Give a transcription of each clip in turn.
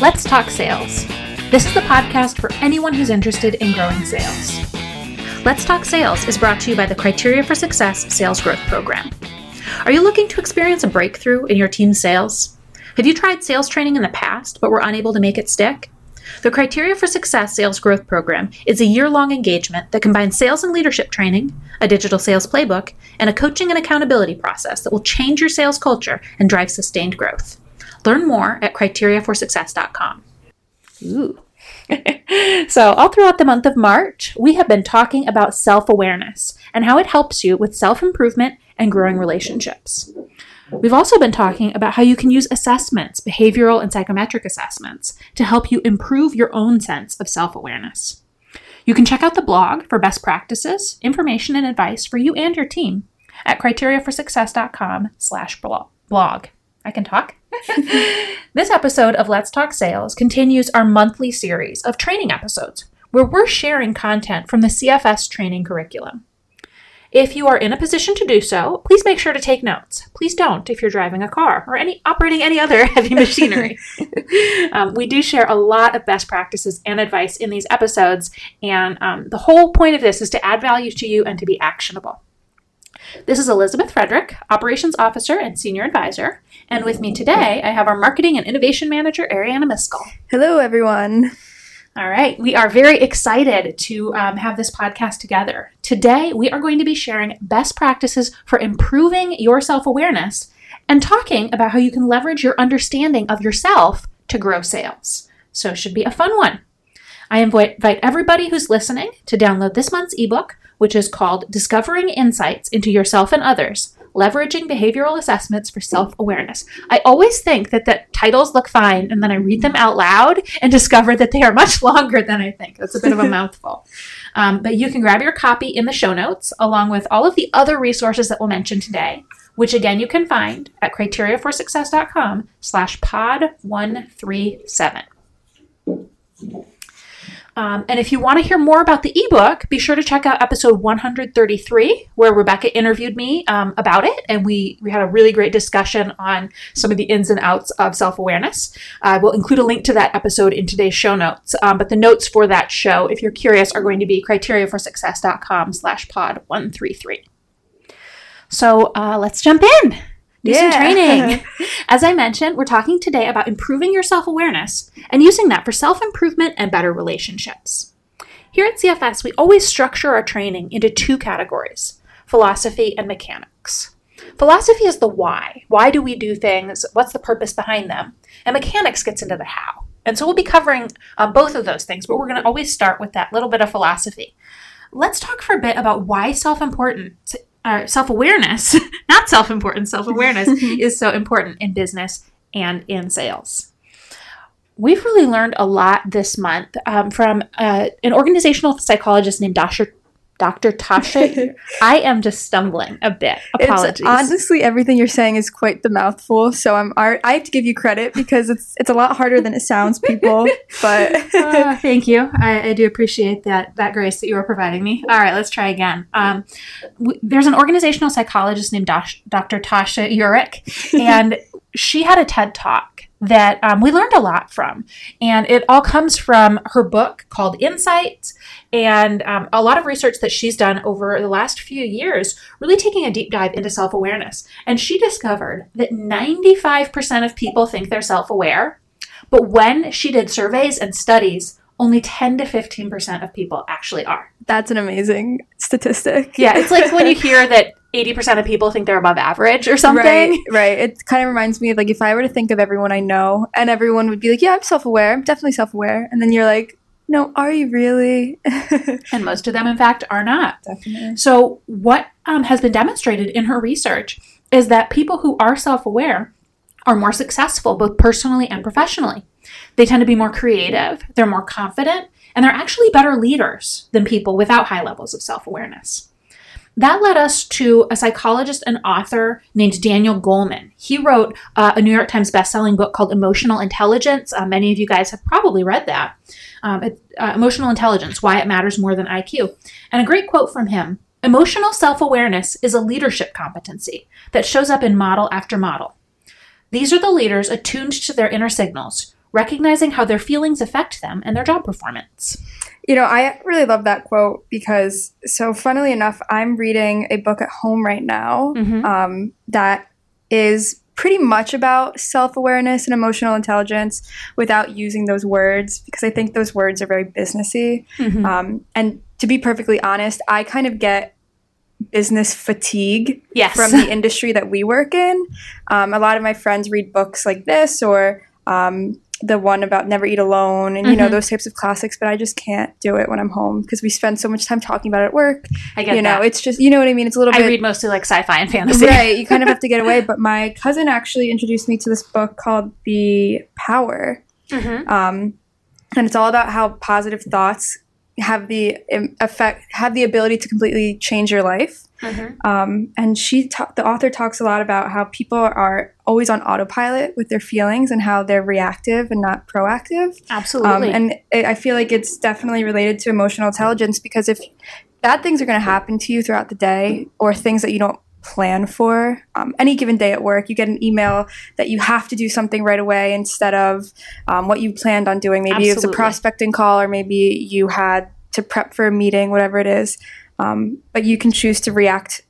Let's Talk Sales. This is the podcast for anyone who's interested in growing sales. Let's Talk Sales is brought to you by the Criteria for Success Sales Growth Program. Are you looking to experience a breakthrough in your team's sales? Have you tried sales training in the past but were unable to make it stick? The Criteria for Success Sales Growth Program is a year long engagement that combines sales and leadership training, a digital sales playbook, and a coaching and accountability process that will change your sales culture and drive sustained growth. Learn more at criteriaforsuccess.com. Ooh. so, all throughout the month of March, we have been talking about self awareness and how it helps you with self improvement and growing relationships. We've also been talking about how you can use assessments, behavioral and psychometric assessments, to help you improve your own sense of self awareness. You can check out the blog for best practices, information, and advice for you and your team at criteriaforsuccess.com slash blog. I can talk. this episode of Let's Talk Sales continues our monthly series of training episodes where we're sharing content from the CFS training curriculum. If you are in a position to do so, please make sure to take notes. Please don't if you're driving a car or any operating any other heavy machinery. um, we do share a lot of best practices and advice in these episodes, and um, the whole point of this is to add value to you and to be actionable. This is Elizabeth Frederick, Operations Officer and Senior Advisor, and with me today I have our Marketing and Innovation Manager, Ariana Miskell. Hello, everyone. All right, we are very excited to um, have this podcast together. Today, we are going to be sharing best practices for improving your self awareness and talking about how you can leverage your understanding of yourself to grow sales. So, it should be a fun one. I invite everybody who's listening to download this month's ebook, which is called Discovering Insights into Yourself and Others leveraging behavioral assessments for self awareness. I always think that the titles look fine, and then I read them out loud and discover that they are much longer than I think. That's a bit of a mouthful. Um, but you can grab your copy in the show notes, along with all of the other resources that we'll mention today, which again you can find at criteriaforsuccess.com slash pod 137. Um, and if you want to hear more about the ebook, be sure to check out episode 133, where Rebecca interviewed me um, about it, and we we had a really great discussion on some of the ins and outs of self awareness. I uh, will include a link to that episode in today's show notes. Um, but the notes for that show, if you're curious, are going to be criteriaforsuccess.com/slash pod 133. So uh, let's jump in do yeah. some training. As I mentioned, we're talking today about improving your self awareness and using that for self improvement and better relationships. Here at CFS, we always structure our training into two categories philosophy and mechanics. Philosophy is the why. Why do we do things? What's the purpose behind them? And mechanics gets into the how. And so we'll be covering uh, both of those things, but we're going to always start with that little bit of philosophy. Let's talk for a bit about why self important uh, self awareness, not self importance, self awareness is so important in business and in sales. We've really learned a lot this month um, from uh, an organizational psychologist named Dr. Dr. Tasha. I am just stumbling a bit. Apologies. It's, honestly, everything you're saying is quite the mouthful. So I'm I have to give you credit because it's it's a lot harder than it sounds, people. But uh, thank you. I, I, do appreciate that that grace that you are providing me. All right, let's try again. Um, w- there's an organizational psychologist named Dr. Tasha Eurich, and she had a TED talk that um, we learned a lot from. And it all comes from her book called Insights and um, a lot of research that she's done over the last few years, really taking a deep dive into self awareness. And she discovered that 95% of people think they're self aware. But when she did surveys and studies, only 10 to 15% of people actually are. That's an amazing statistic. Yeah, it's like when you hear that 80% of people think they're above average or something. Right, right. It kind of reminds me of like if I were to think of everyone I know and everyone would be like, yeah, I'm self aware, I'm definitely self aware. And then you're like, no, are you really? and most of them, in fact, are not. Definitely. So, what um, has been demonstrated in her research is that people who are self aware are more successful, both personally and professionally. They tend to be more creative, they're more confident, and they're actually better leaders than people without high levels of self awareness. That led us to a psychologist and author named Daniel Goleman. He wrote uh, a New York Times bestselling book called Emotional Intelligence. Uh, many of you guys have probably read that. Um, it, uh, Emotional Intelligence Why It Matters More Than IQ. And a great quote from him Emotional self awareness is a leadership competency that shows up in model after model. These are the leaders attuned to their inner signals, recognizing how their feelings affect them and their job performance. You know, I really love that quote because, so funnily enough, I'm reading a book at home right now Mhm. um, that is pretty much about self awareness and emotional intelligence without using those words because I think those words are very businessy. Mhm. Um, and to be perfectly honest, I kind of get business fatigue yes. from the industry that we work in. Um, a lot of my friends read books like this or um, the one about Never Eat Alone and, you know, Mhm. those types of classics, but I just can't do it when I'm home because we spend so much time talking about it at work. I get you know, that. it's just, you know what I mean? It's a little I bit. read mostly like sci-fi and fantasy. Right, you kind of have to get away. But my cousin actually introduced me to this book called The Power, Mhm. um, and it's all about how positive thoughts have the um, effect, have the ability to completely change your life. Mhm. Um, and she, ta- the author, talks a lot about how people are always on autopilot with their feelings and how they're reactive and not proactive. Um, Absolutely. and it, I feel like it's definitely related to emotional intelligence because if bad things are going to happen to you throughout the day or things that you don't plan for, um, any given day at work, you get an email that you have to do something right away instead of um, what you planned on doing. Maybe it was a prospecting call or maybe you had to prep for a meeting, whatever it is. Um, but you can choose to react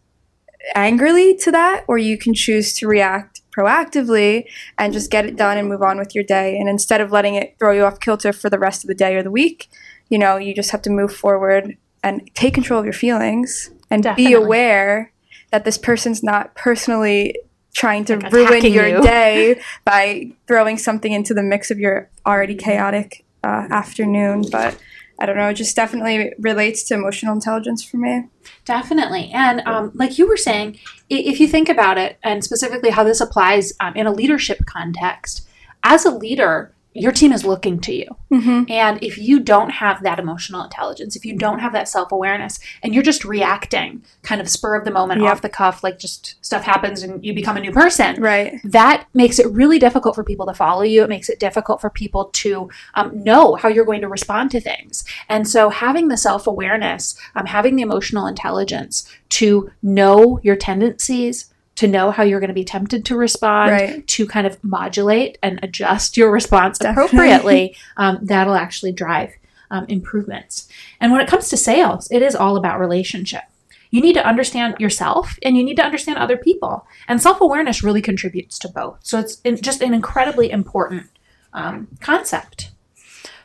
angrily to that or you can choose to react proactively and just get it done and move on with your day and instead of letting it throw you off kilter for the rest of the day or the week you know you just have to move forward and take control of your feelings and Definitely. be aware that this person's not personally trying to Like ruin your you. day by throwing something into the mix of your already chaotic uh, afternoon but i don't know it just definitely relates to emotional intelligence for me Definitely. And um, like you were saying, if you think about it, and specifically how this applies um, in a leadership context, as a leader, your team is looking to you. mm-hmm. And if you don't have that emotional intelligence, if you don't have that self awareness, and you're just reacting kind of spur of the moment, Yep. off the cuff, like just stuff happens and you become a new person, right that makes it really difficult for people to follow you. It makes it difficult for people to um, know how you're going to respond to things. And so, having the self awareness, um, having the emotional intelligence to know your tendencies, to know how you're going to be tempted to respond, Right. to kind of modulate and adjust your response Definitely. appropriately, um, that'll actually drive um, improvements. And when it comes to sales, it is all about relationship. You need to understand yourself and you need to understand other people. And self awareness really contributes to both. So it's just an incredibly important um, concept.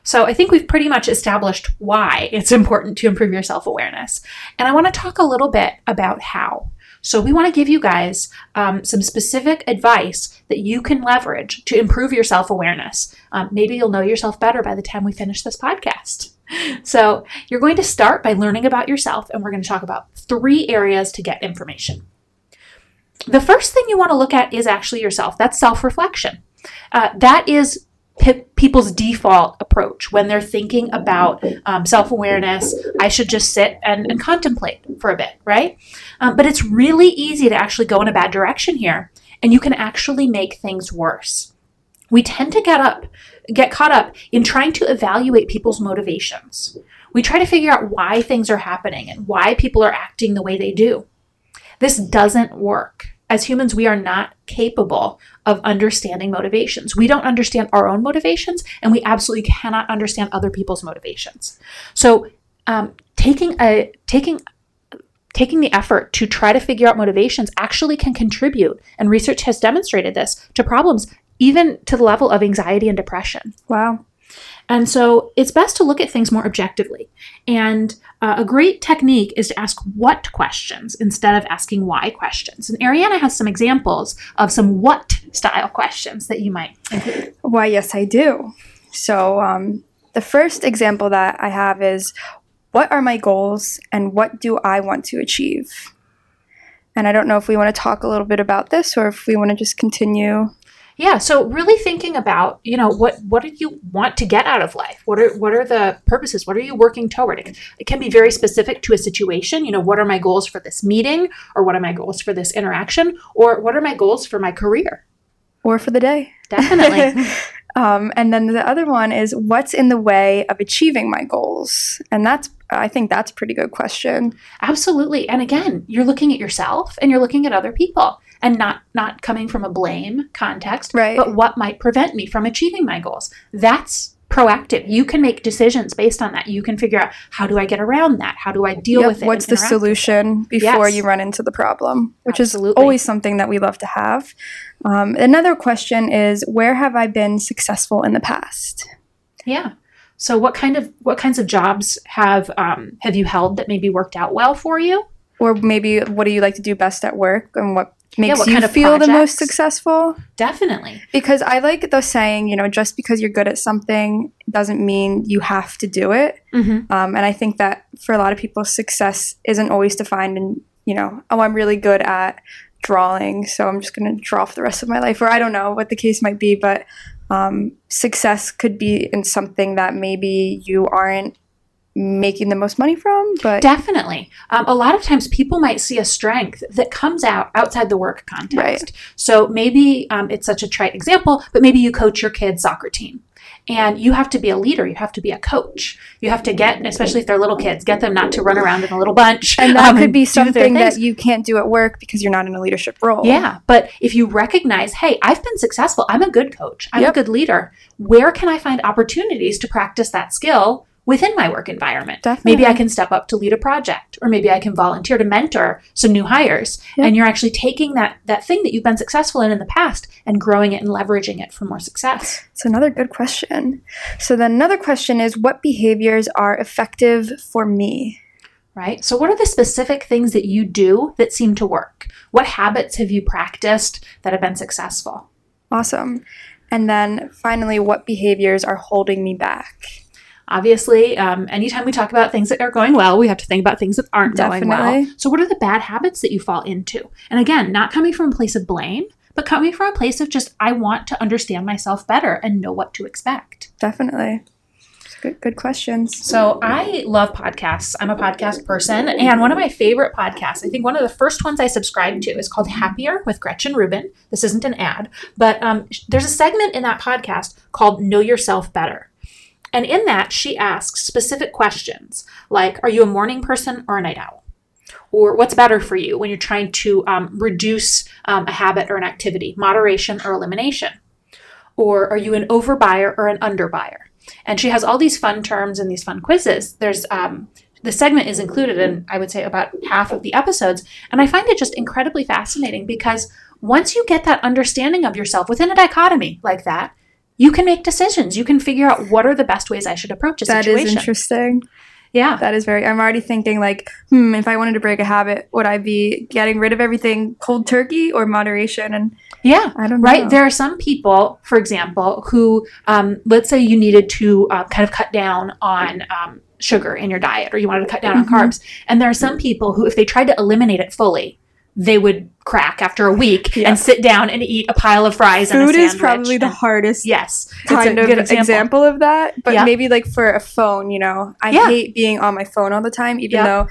So I think we've pretty much established why it's important to improve your self awareness. And I want to talk a little bit about how. So we want to give you guys um, some specific advice that you can leverage to improve your self awareness. Um, maybe you'll know yourself better by the time we finish this podcast. So you're going to start by learning about yourself, and we're going to talk about three areas to get information. The first thing you want to look at is actually yourself. That's self reflection. Uh, that is pe- people's default approach when they're thinking about um, self awareness. I should just sit and, and contemplate for a bit, right? Um, but it's really easy to actually go in a bad direction here, and you can actually make things worse. We tend to get up, get caught up in trying to evaluate people's motivations. We try to figure out why things are happening and why people are acting the way they do. This doesn't work. As humans, we are not capable of understanding motivations. We don't understand our own motivations, and we absolutely cannot understand other people's motivations. So, um, taking a taking taking the effort to try to figure out motivations actually can contribute, and research has demonstrated this to problems even to the level of anxiety and depression. wow And so it's best to look at things more objectively. And uh, a great technique is to ask what questions instead of asking why questions. And Ariana has some examples of some what style questions that you might include. Why, yes, I do. So, um, the first example that I have is what are my goals and what do I want to achieve? And I don't know if we want to talk a little bit about this or if we want to just continue. Yeah, so really thinking about, you know, what what do you want to get out of life? What are what are the purposes? What are you working toward? It, it can be very specific to a situation. You know, what are my goals for this meeting, or what are my goals for this interaction, or what are my goals for my career? Or for the day. Definitely. Um, and then the other one is what's in the way of achieving my goals? And that's, I think that's a pretty good question. Absolutely. And again, you're looking at yourself and you're looking at other people. And not not coming from a blame context, Right. but what might prevent me from achieving my goals. That's proactive. You can make decisions based on that. You can figure out how do I get around that? How do I deal Yep, with it? What's the interact with it? solution before Yes. you run into the problem, which Absolutely. is always something that we love to have. Um, another question is where have I been successful in the past? Yeah. So what kind of what kinds of jobs have um, have you held that maybe worked out well for you? Or maybe what do you like to do best at work and what makes what you kind of feel the most successful? Definitely. Because I like the saying, you know, just because you're good at something doesn't mean you have to do it. Mm-hmm. Um, and I think that for a lot of people, success isn't always defined in, you know, oh, I'm really good at drawing, so I'm just going to draw for the rest of my life. Or I don't know what the case might be, but um, success could be in something that maybe you aren't making the most money from, but Definitely. Um, a lot of times people might see a strength that comes out outside the work context. right. So maybe um, it's such a trite example, but maybe you coach your kid's soccer team. And you have to be a leader. You have to be a coach. You have to get, especially if they're little kids, get them not to run around in a little bunch. and that um, could be something that you can't do at work because you're not in a leadership role. Yeah, but if you recognize, hey, I've been successful, I'm a good coach, I'm Yep. a good leader, where can I find opportunities to practice that skill within my work environment? Definitely. Maybe I can step up to lead a project, or maybe I can volunteer to mentor some new hires. Yep. And you're actually taking that that thing that you've been successful in in the past and growing it and leveraging it for more success. It's another good question. So then another question is what behaviors are effective for me? Right? So, what are the specific things that you do that seem to work? What habits have you practiced that have been successful? Awesome. And then finally, what behaviors are holding me back? Obviously, um, anytime we talk about things that are going well, we have to think about things that aren't going well. So, what are the bad habits that you fall into? And again, not coming from a place of blame, but coming from a place of just, I want to understand myself better and know what to expect. Definitely. Good, good questions. So, I love podcasts. I'm a podcast person. And one of my favorite podcasts, I think one of the first ones I subscribed to, is called Happier with Gretchen Rubin. This isn't an ad, but um, there's a segment in that podcast called Know Yourself Better. And in that, she asks specific questions like Are you a morning person or a night owl? Or what's better for you when you're trying to um, reduce um, a habit or an activity, moderation or elimination? Or are you an overbuyer or an underbuyer? And she has all these fun terms and these fun quizzes. There's um, the segment is included in, I would say, about half of the episodes. And I find it just incredibly fascinating because once you get that understanding of yourself within a dichotomy like that, you can make decisions. You can figure out what are the best ways I should approach a That situation. That is interesting. Yeah. That is very, I'm already thinking like, hmm, if I wanted to break a habit, would I be getting rid of everything cold turkey or moderation? And Yeah. I don't know. Right. There are some people, for example, who, um, let's say you needed to uh, kind of cut down on um, sugar in your diet or you wanted to cut down Mhm. on carbs. And there are some people who, if they tried to eliminate it fully, they would crack after a week Yeah. and sit down and eat a pile of fries Food is probably the And- hardest yes, kind of good example. of that. But Yeah. maybe like for a phone, you know, I Yeah. hate being on my phone all the time, even though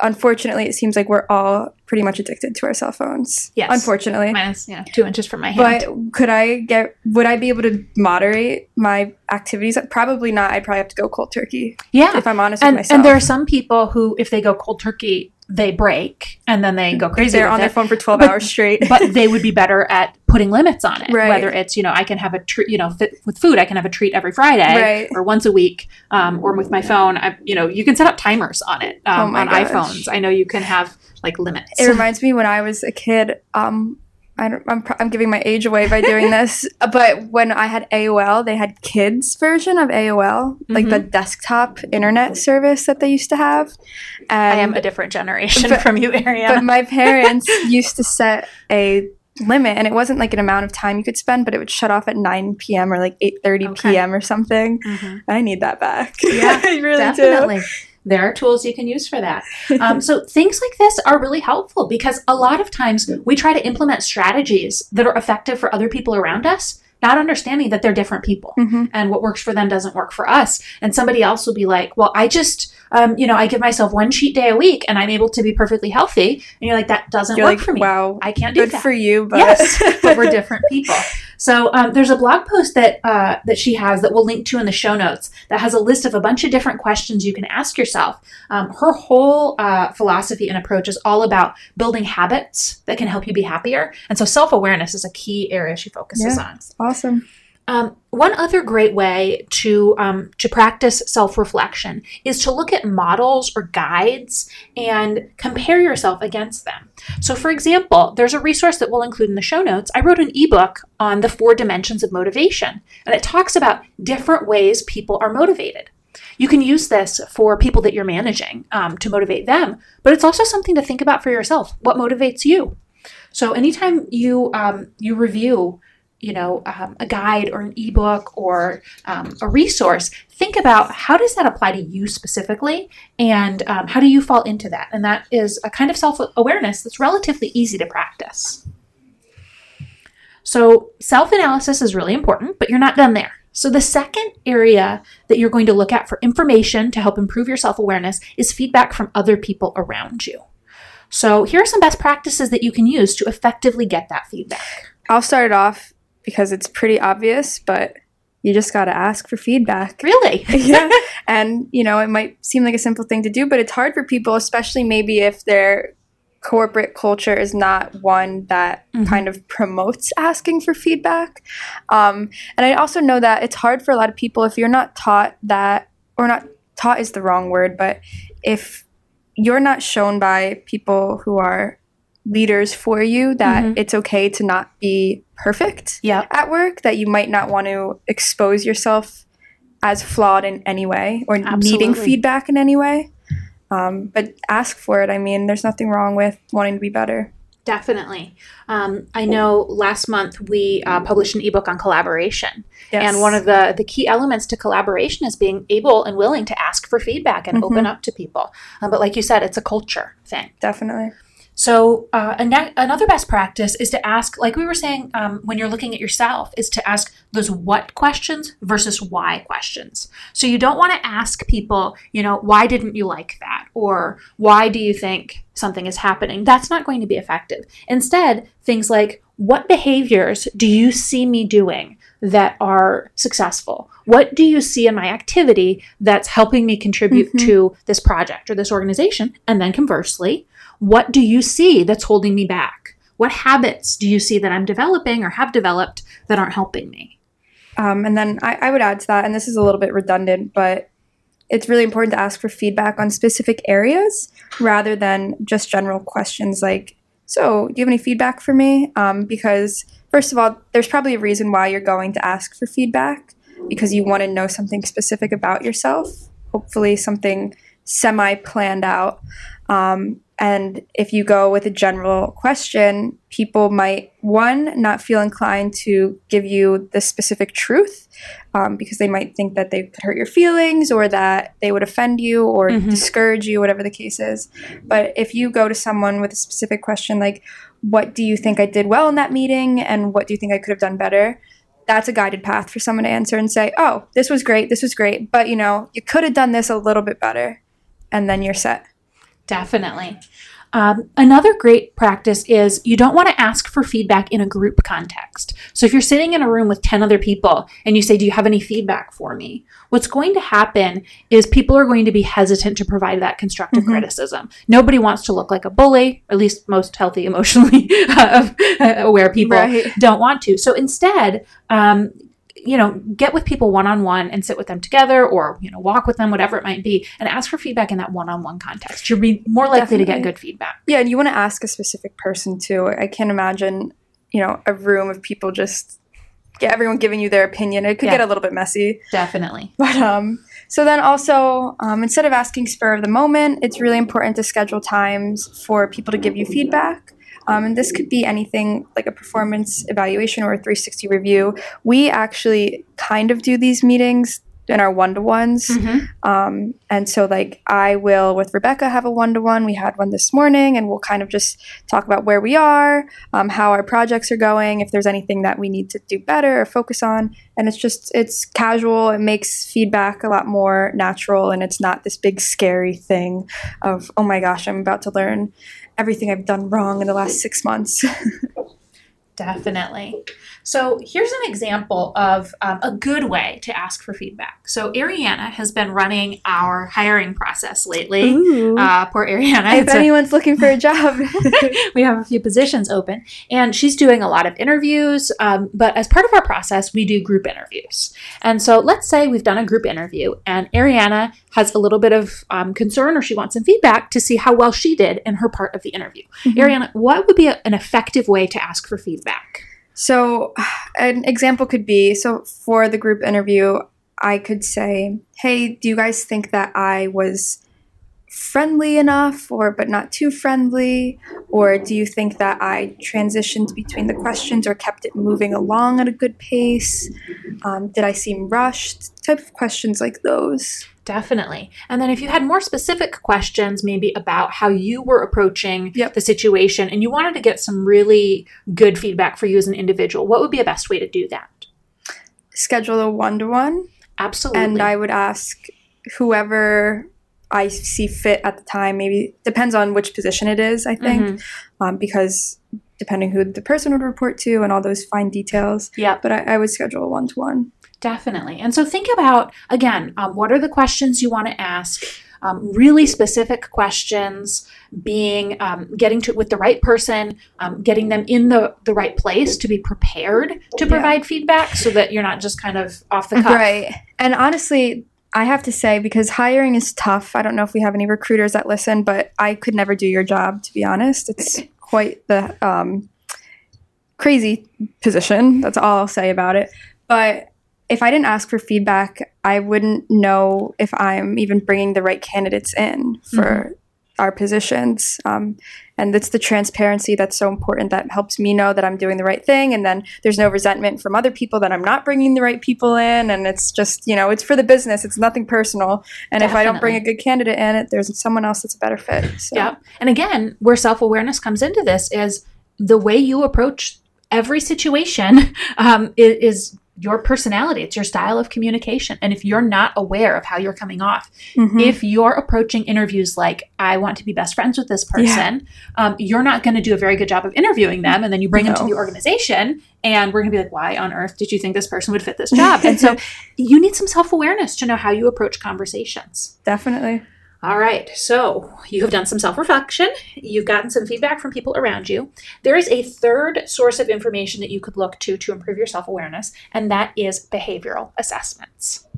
unfortunately it seems like we're all pretty much addicted to our cell phones. Yes. Unfortunately. Minus, yeah, two inches from my hand. But could I get? Would I be able to moderate my activities? Probably not. I'd probably have to go cold turkey yeah, if I'm honest and with myself. and there are some people who, if they go cold turkey, they break and then they go crazy. they're on it. their phone for twelve But- hours straight. but they would be better at putting limits on it. Right. Whether it's you know I can have a treat, you know, fit, with food I can have a treat every Friday Right. or once a week, um, or with my phone, I you know you can set up timers on it um, Oh on gosh. iPhones. I know you can have like limits. it reminds me when I was a kid. Um, I don't, I'm, I'm giving my age away by doing this, but when I had AOL, they had kids version of AOL, like the desktop internet service that they used to have. And I am a different generation But- from you, Ariana. but my parents used to set a limit and it wasn't like an amount of time you could spend but it would shut off at 9 p.m or like 8.30 Okay. p.m or something Mhm. i need that back Yeah, i really Definitely. There are tools you can use for that. Um, so things like this are really helpful because a lot of times we try to implement strategies that are effective for other people around us, not understanding that they're different people do hmm and what works for them doesn't work for us. And somebody else will be like, well, I just, um, you know, I give myself one cheat day a week and I'm able to be perfectly healthy. And you're like, that doesn't you're work like for me. wow I can't do that. good that. for you but yes, but we're different people. So um, there's a blog post that uh, that she has that we'll link to in the show notes that has a list of a bunch of different questions you can ask yourself. Um, her whole uh, philosophy and approach is all about building habits that can help you be happier, and so self awareness is a key area she focuses Yeah. on. Awesome. Um, one other great way to um, to practice self reflection is to look at models or guides and compare yourself against them. So, for example, there's a resource that we'll include in the show notes. I wrote an ebook on the four dimensions of motivation, and it talks about different ways people are motivated. You can use this for people that you're managing um, to motivate them, but it's also something to think about for yourself. What motivates you? So, anytime you um, you review you know um, a guide or an ebook or um, a resource think about how does that apply to you specifically? And um, how do you fall into that? And that is a kind of self-awareness that's relatively easy to practice. So self-analysis is really important but you're not done there. So the second area that you're going to look at for information to help improve your self-awareness is feedback from other people around you. So here are some best practices that you can use to effectively get that feedback. I'll start off because it's pretty obvious, but you just got to ask for feedback. really yeah. And, you know, it might seem like a simple thing to do, but it's hard for people, especially maybe if their corporate culture is not one that Mhm. kind of promotes asking for feedback. Um, and I also know that it's hard for a lot of people if you're not taught that, or not taught is the wrong word, but if you're not shown by people who are leaders for you that Mhm. it's okay to not be perfect Yep. at work that you might not want to expose yourself as flawed in any way or needing feedback in any way. Um, but ask for it. I mean, there's nothing wrong with wanting to be better. Definitely. Um, I know last month we uh, published an ebook on collaboration. And one of the, the key elements to collaboration is being able and willing to ask for feedback and open up to people. Um, but like you said, it's a culture thing. definitely. So, uh, ano- another best practice is to ask, like we were saying, um, when you're looking at yourself, is to ask those what questions versus why questions. So, you don't want to ask people, you know, why didn't you like that? Or why do you think something is happening? That's not going to be effective. Instead, things like, what behaviors do you see me doing that are successful? What do you see in my activity that's helping me contribute Mhm. to this project or this organization? And then conversely, what do you see that's holding me back? What habits do you see that I'm developing or have developed that aren't helping me? Um, and then I, I would add to that, and this is a little bit redundant, but it's really important to ask for feedback on specific areas rather than just general questions like, so, do you have any feedback for me? Um, because, first of all, there's probably a reason why you're going to ask for feedback because you want to know something specific about yourself, hopefully, something semi planned out. Um, and if you go with a general question, people might, one, not feel inclined to give you the specific truth um, because they might think that they could hurt your feelings or that they would offend you or Mhm. discourage you, whatever the case is. But if you go to someone with a specific question like, what do you think I did well in that meeting and what do you think I could have done better? That's a guided path for someone to answer and say, oh, this was great, this was great, but you know, you could have done this a little bit better. And then you're set. Definitely. Um, another great practice is you don't want to ask for feedback in a group context. So if you're sitting in a room with 10 other people and you say, Do you have any feedback for me? What's going to happen is people are going to be hesitant to provide that constructive Mhm. criticism. Nobody wants to look like a bully, at least most healthy, emotionally aware people Right. don't want to. So instead, um, you know, get with people one on one and sit with them together, or you know, walk with them, whatever it might be, and ask for feedback in that one on one context. You'll be more likely to get good feedback. Yeah, and you want to ask a specific person too. I can't imagine, you know, a room of people just yeah, everyone giving you their opinion. It could Yeah. get a little bit messy. Definitely. But um so then also um, instead of asking spur of the moment, it's really important to schedule times for people to give you feedback. Um, and this could be anything like a performance evaluation or a 360 review. We actually kind of do these meetings in our one to ones. Um, and so, like, I will with Rebecca have a one to one. We had one this morning, and we'll kind of just talk about where we are, um, how our projects are going, if there's anything that we need to do better or focus on. And it's just, it's casual. It makes feedback a lot more natural, and it's not this big scary thing of, oh my gosh, I'm about to learn everything I've done wrong in the last six months. Definitely. So here's an example of um, a good way to ask for feedback. So Ariana has been running our hiring process lately. Uh, poor Ariana. if It's a- anyone's looking for a job, we have a few positions open, and she's doing a lot of interviews. Um, but as part of our process, we do group interviews. And so let's say we've done a group interview, and Ariana has a little bit of um, concern or she wants some feedback to see how well she did in her part of the interview. Ariana, what would be a- an effective way to ask for feedback? So, an example could be so for the group interview, I could say, "Hey, do you guys think that I was friendly enough or but not too friendly or do you think that I transitioned between the questions or kept it moving along at a good pace? Um, did I seem rushed? Type of questions like those. Definitely. And then if you had more specific questions, maybe about how you were approaching Yep. the situation and you wanted to get some really good feedback for you as an individual, what would be a best way to do that? Schedule a one to one Absolutely. and I would ask whoever I see fit at the time. Maybe depends on which position it is. I think Mhm. um, because depending who the person would report to and all those fine details. Yeah. But I, I would schedule a one to one. Definitely. And so think about, again, um, what are the questions you want to ask? Um, really specific questions, being um, getting to with the right person, um, getting them in the, the right place to be prepared to Yeah. provide feedback so that you're not just kind of off the cuff. Right. And honestly, I have to say because hiring is tough. I don't know if we have any recruiters that listen, but I could never do your job to be honest. It's quite the um, crazy position. That's all I'll say about it. But if I didn't ask for feedback, I wouldn't know if I'm even bringing the right candidates in for our positions. Um, and it's the transparency that's so important that helps me know that I'm doing the right thing. And then there's no resentment from other people that I'm not bringing the right people in. And it's just, you know, it's for the business. It's nothing personal. And if I don't bring a good candidate in, it there's someone else that's a better fit. So. Yep. And again, where self awareness comes into this is the way you approach every situation um, i- is, your personality. It's your style of communication. And if you're not aware of how you're coming off, Mhm. if you're approaching interviews like, I want to be best friends with this person, um, you're not going to do a very good job of interviewing them. And then you bring them to the organization, and we're going to be like, why on earth did you think this person would fit this job? and so you need some self awareness to know how you approach conversations. Definitely. All right, so you have done some self reflection. You've gotten some feedback from people around you. There is a third source of information that you could look to to improve your self awareness, and that is behavioral assessments.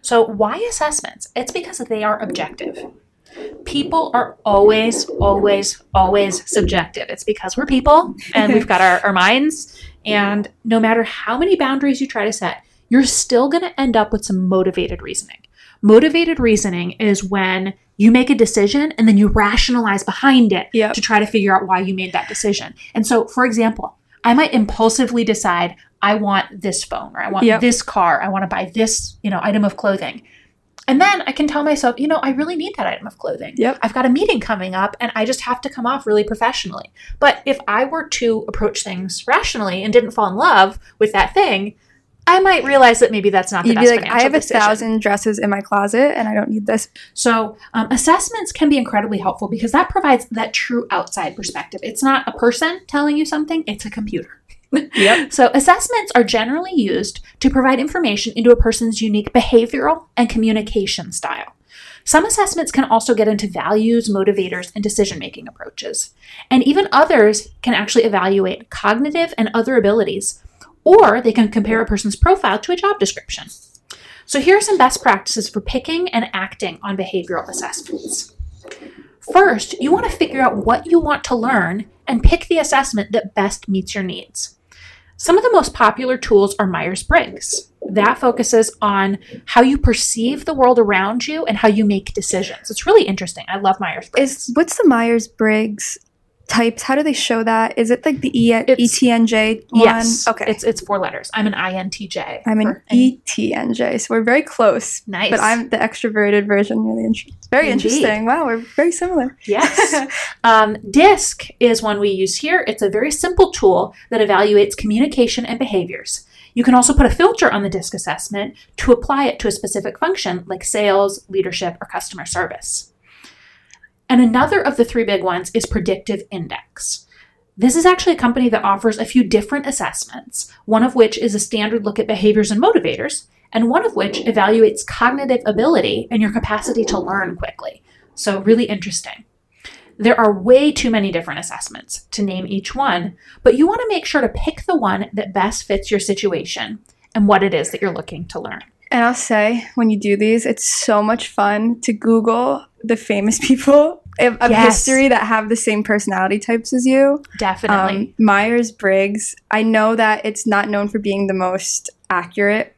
So, why assessments? It's because they are objective. People are always, always, always subjective. It's because we're people and we've got our, our minds, and no matter how many boundaries you try to set, you're still going to end up with some motivated reasoning. Motivated reasoning is when you make a decision and then you rationalize behind it Yep. to try to figure out why you made that decision. And so, for example, I might impulsively decide I want this phone or I want Yep. this car, I want to buy this, you know, item of clothing. And then I can tell myself, you know, I really need that item of clothing. Yep. I've got a meeting coming up and I just have to come off really professionally. But if I were to approach things rationally and didn't fall in love with that thing, I might realize that maybe that's not the You'd best be like, I have a thousand dresses in my closet and I don't need this. So, um, assessments can be incredibly helpful because that provides that true outside perspective. It's not a person telling you something, it's a computer. Yep. So, assessments are generally used to provide information into a person's unique behavioral and communication style. Some assessments can also get into values, motivators, and decision making approaches. And even others can actually evaluate cognitive and other abilities, or they can compare a person's profile to a job description. So, here are some best practices for picking and acting on behavioral assessments. First, you want to figure out what you want to learn and pick the assessment that best meets your needs. Some of the most popular tools are Myers Briggs. That focuses on how you perceive the world around you and how you make decisions. It's really interesting. I love Myers Briggs. What's the Myers Briggs types? How do they show that? Is it like the e- It's- ETNJ one? Yes. Okay. It's it's four letters. I'm an INTJ. I'm an ETNJ, so we're very close. Nice. But I'm the extroverted version. You're the intro. Very Indeed. interesting. Wow, we're very similar. Yes. um, DISC is one we use here. It's a very simple tool that evaluates communication and behaviors. You can also put a filter on the DISC assessment to apply it to a specific function like sales, leadership, or customer service. And another of the three big ones is predictive index. This is actually a company that offers a few different assessments, one of which is a standard look at behaviors and motivators, and one of which evaluates cognitive ability and your capacity to learn quickly. So, really interesting. There are way too many different assessments to name each one, but you want to make sure to pick the one that best fits your situation and what it is that you're looking to learn. And I'll say, when you do these, it's so much fun to Google the famous people of, of Yes. history that have the same personality types as you. Definitely. Um, Myers Briggs, I know that it's not known for being the most accurate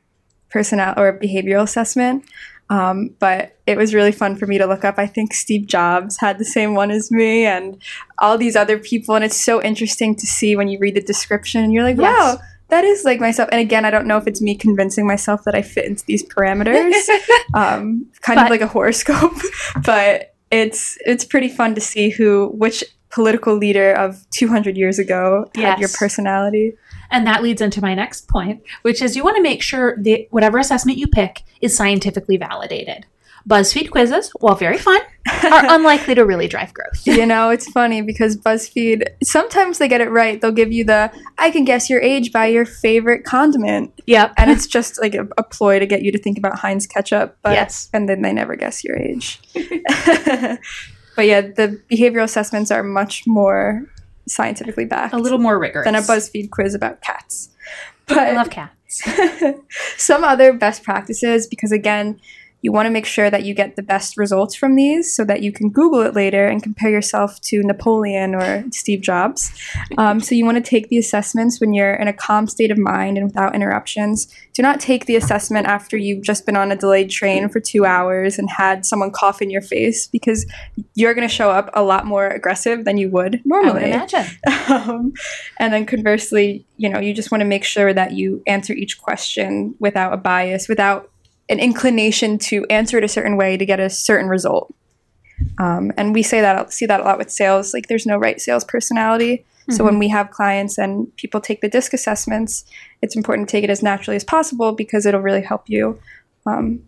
personality or behavioral assessment, um, but it was really fun for me to look up. I think Steve Jobs had the same one as me, and all these other people. And it's so interesting to see when you read the description and you're like, Yes. wow. That is like myself, and again, I don't know if it's me convincing myself that I fit into these parameters, um, kind But- of like a horoscope. but it's it's pretty fun to see who which political leader of 200 years ago had your personality. And that leads into my next point, which is you want to make sure that whatever assessment you pick is scientifically validated. BuzzFeed quizzes, while very fun, are unlikely to really drive growth. you know, it's funny because BuzzFeed sometimes they get it right. They'll give you the I can guess your age by your favorite condiment, Yep. and it's just like a, a ploy to get you to think about Heinz ketchup. But Yes. and then they never guess your age. but yeah, the behavioral assessments are much more scientifically backed a little more rigorous. than a BuzzFeed quiz about cats. But I love cats. some other best practices because again you want to make sure that you get the best results from these so that you can google it later and compare yourself to napoleon or steve jobs. Um, so you want to take the assessments when you're in a calm state of mind and without interruptions. Do not take the assessment after you've just been on a delayed train for two hours and had someone cough in your face because you're going to show up a lot more aggressive than you would I normally. would imagine. um, and then conversely, you know, you just want to make sure that you answer each question without a bias, without an inclination to answer it a certain way to get a certain result. Um, and we say that see that a lot with sales. Like, there's no right sales personality. So when we have clients and people take the disc assessments, it's important to take it as naturally as possible because it'll really help you. Um,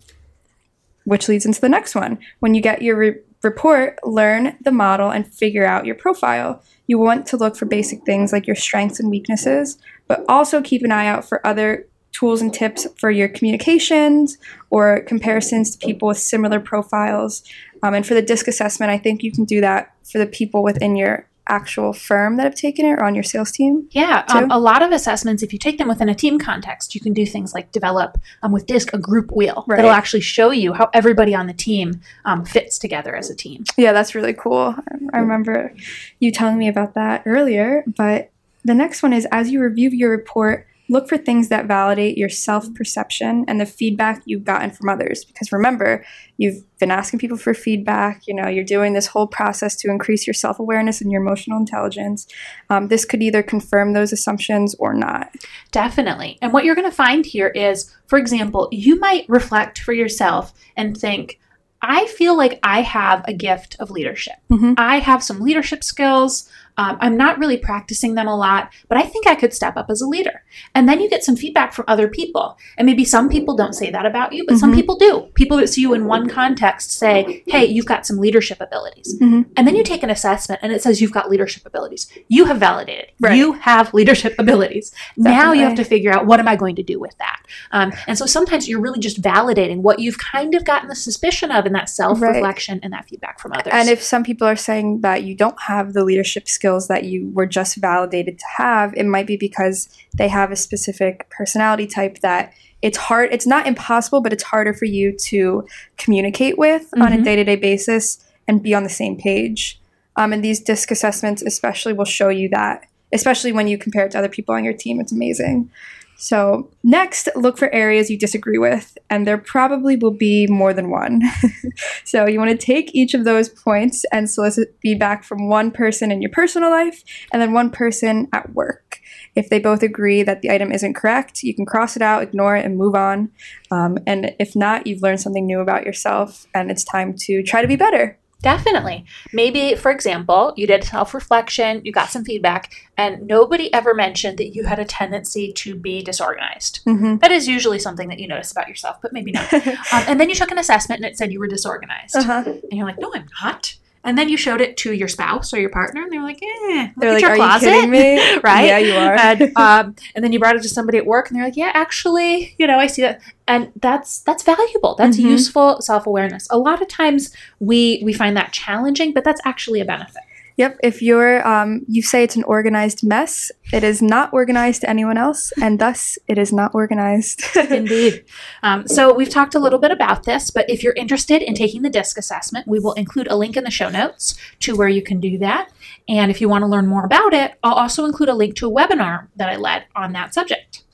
which leads into the next one. When you get your re- report, learn the model and figure out your profile. You want to look for basic things like your strengths and weaknesses, but also keep an eye out for other tools and tips for your communications or comparisons to people with similar profiles. Um, and for the DISC assessment, I think you can do that for the people within your actual firm that have taken it or on your sales team. Yeah, um, a lot of assessments, if you take them within a team context, you can do things like develop um, with DISC a group wheel Right. that'll actually show you how everybody on the team um, fits together as a team. Yeah, that's really cool. I remember you telling me about that earlier. But the next one is as you review your report, look for things that validate your self perception and the feedback you've gotten from others. Because remember, you've been asking people for feedback. You know, you're doing this whole process to increase your self awareness and your emotional intelligence. Um, this could either confirm those assumptions or not. Definitely. And what you're going to find here is, for example, you might reflect for yourself and think, I feel like I have a gift of leadership. Mhm. I have some leadership skills. Um, I'm not really practicing them a lot, but I think I could step up as a leader. And then you get some feedback from other people. And maybe some people don't say that about you, but some Mhm. people do. People that see you in one context say, hey, you've got some leadership abilities. Mhm. And then you take an assessment and it says you've got leadership abilities. You have validated. Right. You have leadership abilities. Now you have to figure out what am I going to do with that. Um, and so sometimes you're really just validating what you've kind of gotten the suspicion of in that self reflection and that feedback from others. And if some people are saying that you don't have the leadership skills that you were just validated to have, it might be because they have a specific personality type that it's hard, it's not impossible, but it's harder for you to communicate with on a day to day basis and be on the same page. Um, and these disc assessments, especially, will show you that, especially when you compare it to other people on your team. It's amazing. So, next, look for areas you disagree with, and there probably will be more than one. so, you want to take each of those points and solicit feedback from one person in your personal life and then one person at work. If they both agree that the item isn't correct, you can cross it out, ignore it, and move on. Um, and if not, you've learned something new about yourself, and it's time to try to be better. Definitely. Maybe, for example, you did self reflection, you got some feedback, and nobody ever mentioned that you had a tendency to be disorganized. Mm-hmm. That is usually something that you notice about yourself, but maybe not. Um, and then you took an assessment and it said you were disorganized. uh-huh. And you're like, no, I'm not. And then you showed it to your spouse or your partner, and they were like, "Eh, look They're at like, your "Are closet." you kidding me?" right? Yeah, you are. and, um, and then you brought it to somebody at work, and they're like, "Yeah, actually, you know, I see that." And that's that's valuable. That's Mhm. useful self awareness. A lot of times we we find that challenging, but that's actually a benefit. Yep. If you're, um, you say it's an organized mess, it is not organized to anyone else, and thus it is not organized. Indeed. Um, so we've talked a little bit about this, but if you're interested in taking the DISC assessment, we will include a link in the show notes to where you can do that. And if you want to learn more about it, I'll also include a link to a webinar that I led on that subject.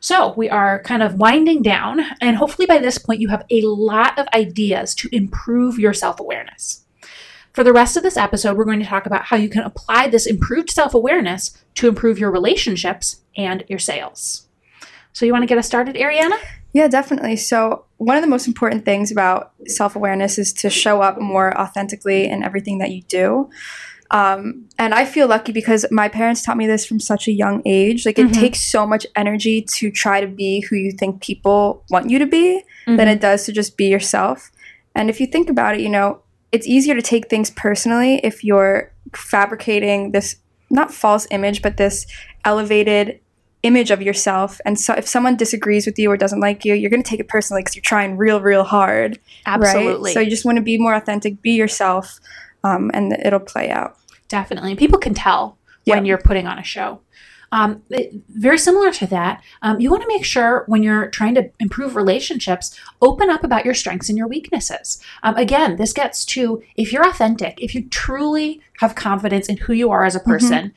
So we are kind of winding down, and hopefully by this point you have a lot of ideas to improve your self awareness. For the rest of this episode, we're going to talk about how you can apply this improved self awareness to improve your relationships and your sales. So, you want to get us started, Ariana? Yeah, definitely. So, one of the most important things about self awareness is to show up more authentically in everything that you do. Um, and I feel lucky because my parents taught me this from such a young age. Like, it Mhm. takes so much energy to try to be who you think people want you to be Mm-hmm. than it does to just be yourself. And if you think about it, you know, it's easier to take things personally if you're fabricating this not false image, but this elevated image of yourself. And so if someone disagrees with you or doesn't like you, you're going to take it personally because you're trying real, real hard. Absolutely. Right? So you just want to be more authentic, be yourself, um, and it'll play out. Definitely. People can tell when you're putting on a show. Um, it- very similar to that, um, you want to make sure when you're trying to improve relationships, open up about your strengths and your weaknesses. Um, again, this gets to if you're authentic, if you truly have confidence in who you are as a person,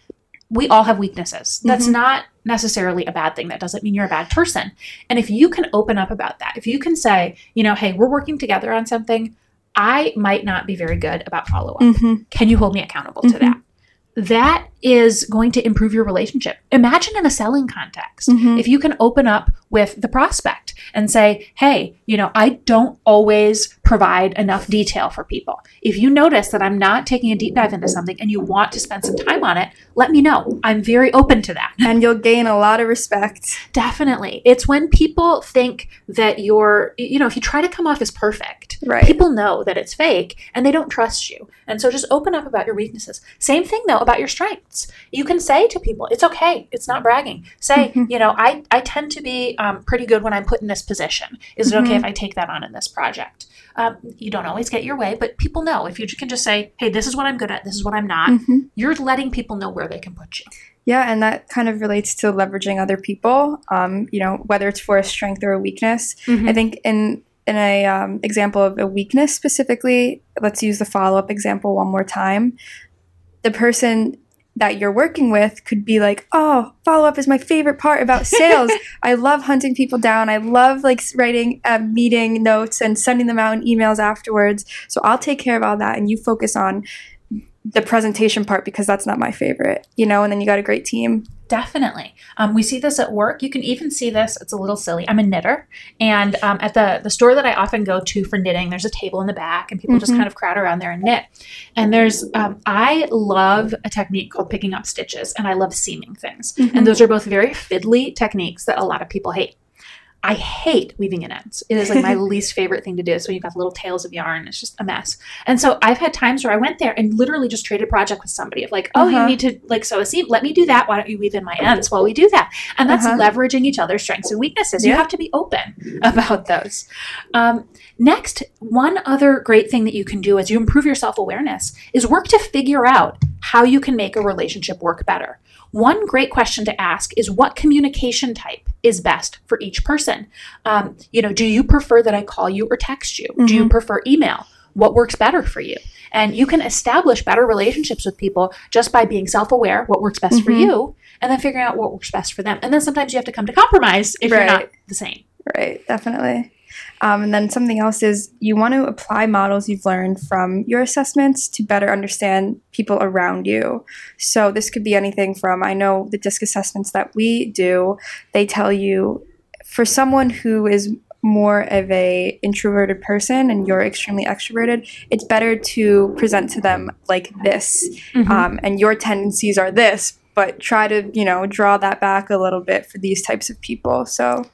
we all have weaknesses. That's Mhm. not necessarily a bad thing. That doesn't mean you're a bad person. And if you can open up about that, if you can say, you know, hey, we're working together on something, I might not be very good about follow up Mm-hmm. can you hold me accountable to Mhm. that that is going to improve your relationship imagine in a selling context Mhm. if you can open up with the prospect and say hey you know i don't always provide enough detail for people if you notice that i'm not taking a deep dive into something and you want to spend some time on it let me know i'm very open to that And you'll gain a lot of respect. definitely it's when people think that you're you know if you try to come off as perfect Right. people know that it's fake and they don't trust you. And so just open up about your weaknesses. Same thing though about your strengths. You can say to people, it's okay. It's not bragging. Say, Mhm. you know, I, I tend to be um, pretty good when I'm put in this position. Is it okay Mhm. if I take that on in this project? Um, you don't always get your way, but people know. If you can just say, hey, this is what I'm good at, this is what I'm not, Mhm. you're letting people know where they can put you. Yeah, and that kind of relates to leveraging other people. Um, you know, whether it's for a strength or a weakness. I think in in a um, example of a weakness specifically, let's use the follow up example one more time. The person that you're working with could be like, "Oh, follow up is my favorite part about sales. I love hunting people down. I love like writing uh, meeting notes and sending them out in emails afterwards. So I'll take care of all that, and you focus on." The presentation part because that's not my favorite, you know, and then you got a great team. Definitely. Um, we see this at work. You can even see this. It's a little silly. I'm a knitter. And um, at the, the store that I often go to for knitting, there's a table in the back and people just Mhm. kind of crowd around there and knit. And there's, um, I love a technique called picking up stitches and I love seaming things. Mhm. And those are both very fiddly techniques that a lot of people hate. I hate weaving in ends. It is like my least favorite thing to do. So you've got little tails of yarn. It's just a mess. And so I've had times where I went there and literally just traded project with somebody of like, oh, you Uh-huh. need to like sew a seam. Let me do that. Why don't you weave in my ends while we do that? And that's Uh-huh. leveraging each other's strengths and weaknesses. You have to be open about those. Um, next, one other great thing that you can do as you improve your self awareness is work to figure out how you can make a relationship work better. One great question to ask is what communication type is best for each person? Um, you know, do you prefer that I call you or text you? Do you Mhm. prefer email? What works better for you? And you can establish better relationships with people just by being self aware, what works best for Mhm. you, and then figuring out what works best for them. And then sometimes you have to come to compromise if you're not the same. Right, definitely. Um, and then something else is you want to apply models you've learned from your assessments to better understand people around you. So this could be anything from I know the DISC assessments that we do, they tell you for someone who is more of a introverted person and you're extremely extroverted, it's better to present to them like this. Mm-hmm. Um, and your tendencies are this, but try to, you know, draw that back a little bit for these types of people. So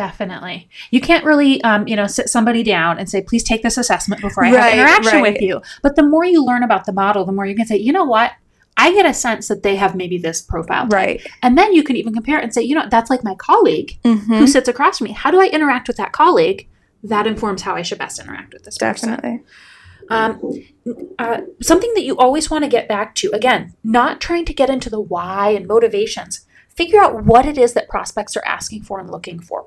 Definitely. You can't really, um, you know, sit somebody down and say, please take this assessment before I Right, have interaction right. with you. But the more you learn about the model, the more you can say, you know what? I get a sense that they have maybe this profile. type." Right. And then you can even compare it and say, you know, that's like my colleague who Mhm. sits across from me. How do I interact with that colleague? That informs how I should best interact with this person. Definitely. Um, uh, something that you always want to get back to again, not trying to get into the why and motivations. Figure out what it is that prospects are asking for and looking for.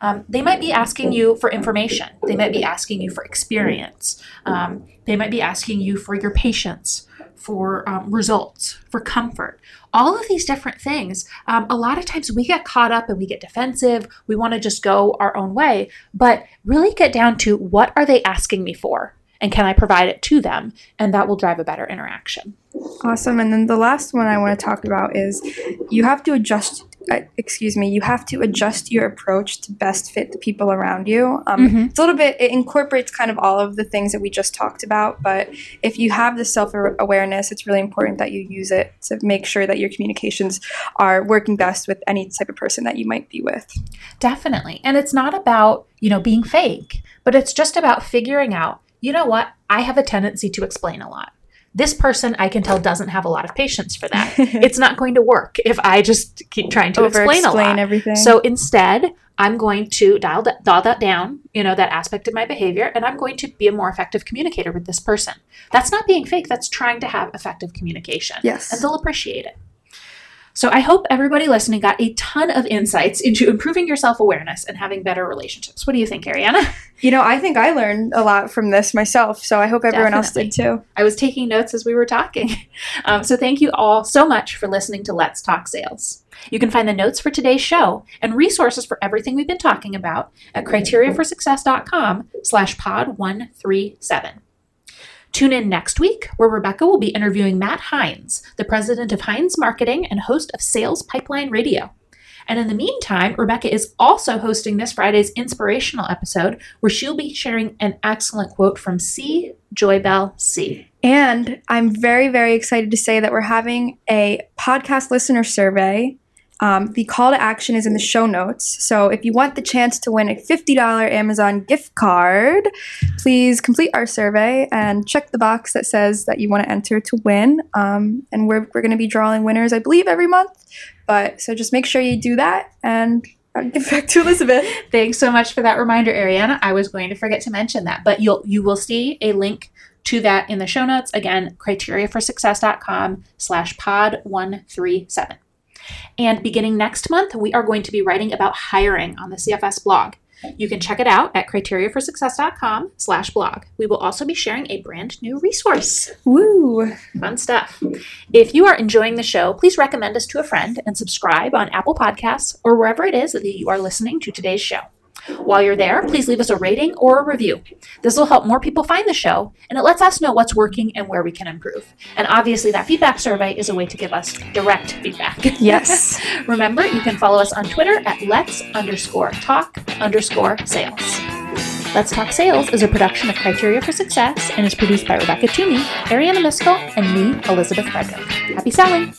Um, they might be asking you for information. They might be asking you for experience. Um, they might be asking you for your patience, for um, results, for comfort. All of these different things. Um, a lot of times we get caught up and we get defensive. We want to just go our own way. But really get down to what are they asking me for? And can I provide it to them? And that will drive a better interaction. Awesome. And then the last one I want to talk about is you have to adjust. Uh, excuse me. You have to adjust your approach to best fit the people around you. Um, Mhm. It's a little bit. It incorporates kind of all of the things that we just talked about. But if you have the self awareness, it's really important that you use it to make sure that your communications are working best with any type of person that you might be with. Definitely. And it's not about, you know, being fake, but it's just about figuring out, you know what? I have a tendency to explain a lot. This person I can tell doesn't have a lot of patience for that. it's not going to work if I just keep trying to explain a lot. explain everything. So instead, I'm going to dial that, dial that down, you know, that aspect of my behavior, and I'm going to be a more effective communicator with this person. That's not being fake, that's trying to have effective communication. Yes. And they'll appreciate it. So I hope everybody listening got a ton of insights into improving your self awareness and having better relationships. What do you think, Ariana? you know, I think I learned a lot from this myself. So I hope everyone else did too. I was taking notes as we were talking. Um, so thank you all so much for listening to Let's Talk Sales. You can find the notes for today's show and resources for everything we've been talking about at criteriaforsuccess.com slash pod 137. Tune in next week where Rebecca will be interviewing Matt Heinz, the president of Heinz Marketing and host of Sales Pipeline Radio. And in the meantime, Rebecca is also hosting this Friday's inspirational episode where she'll be sharing an excellent quote from C. Joybell C. And I'm very, very excited to say that we're having a podcast listener survey. Um, the call to action is in the show notes. So if you want the chance to win a $50 Amazon gift card, please complete our survey and check the box that says that you want to enter to win. Um, and we're, we're going to be drawing winners, I believe, every month. But so just make sure you do that. And I'll give back to Elizabeth. Thanks so much for that reminder, Ariana. I was going to forget to mention that, but you'll you will see a link to that in the show notes. Again, criteriaforsuccess.com slash pod 137. And beginning next month, we are going to be writing about hiring on the CFS blog. You can check it out at criteriaforsuccess.com slash blog. We will also be sharing a brand new resource. Woo! Fun stuff. If you are enjoying the show, please recommend us to a friend and subscribe on Apple Podcasts or wherever it is that you are listening to today's show. While you're there, please leave us a rating or a review. This will help more people find the show and it lets us know what's working and where we can improve. And obviously, that feedback survey is a way to give us direct feedback. Yes. Remember, you can follow us on Twitter at let's underscore talk underscore sales. Let's Talk Sales is a production of Criteria for Success and is produced by Rebecca Toomey, Ariana Miskell, and me, Elizabeth Frederick. Happy selling!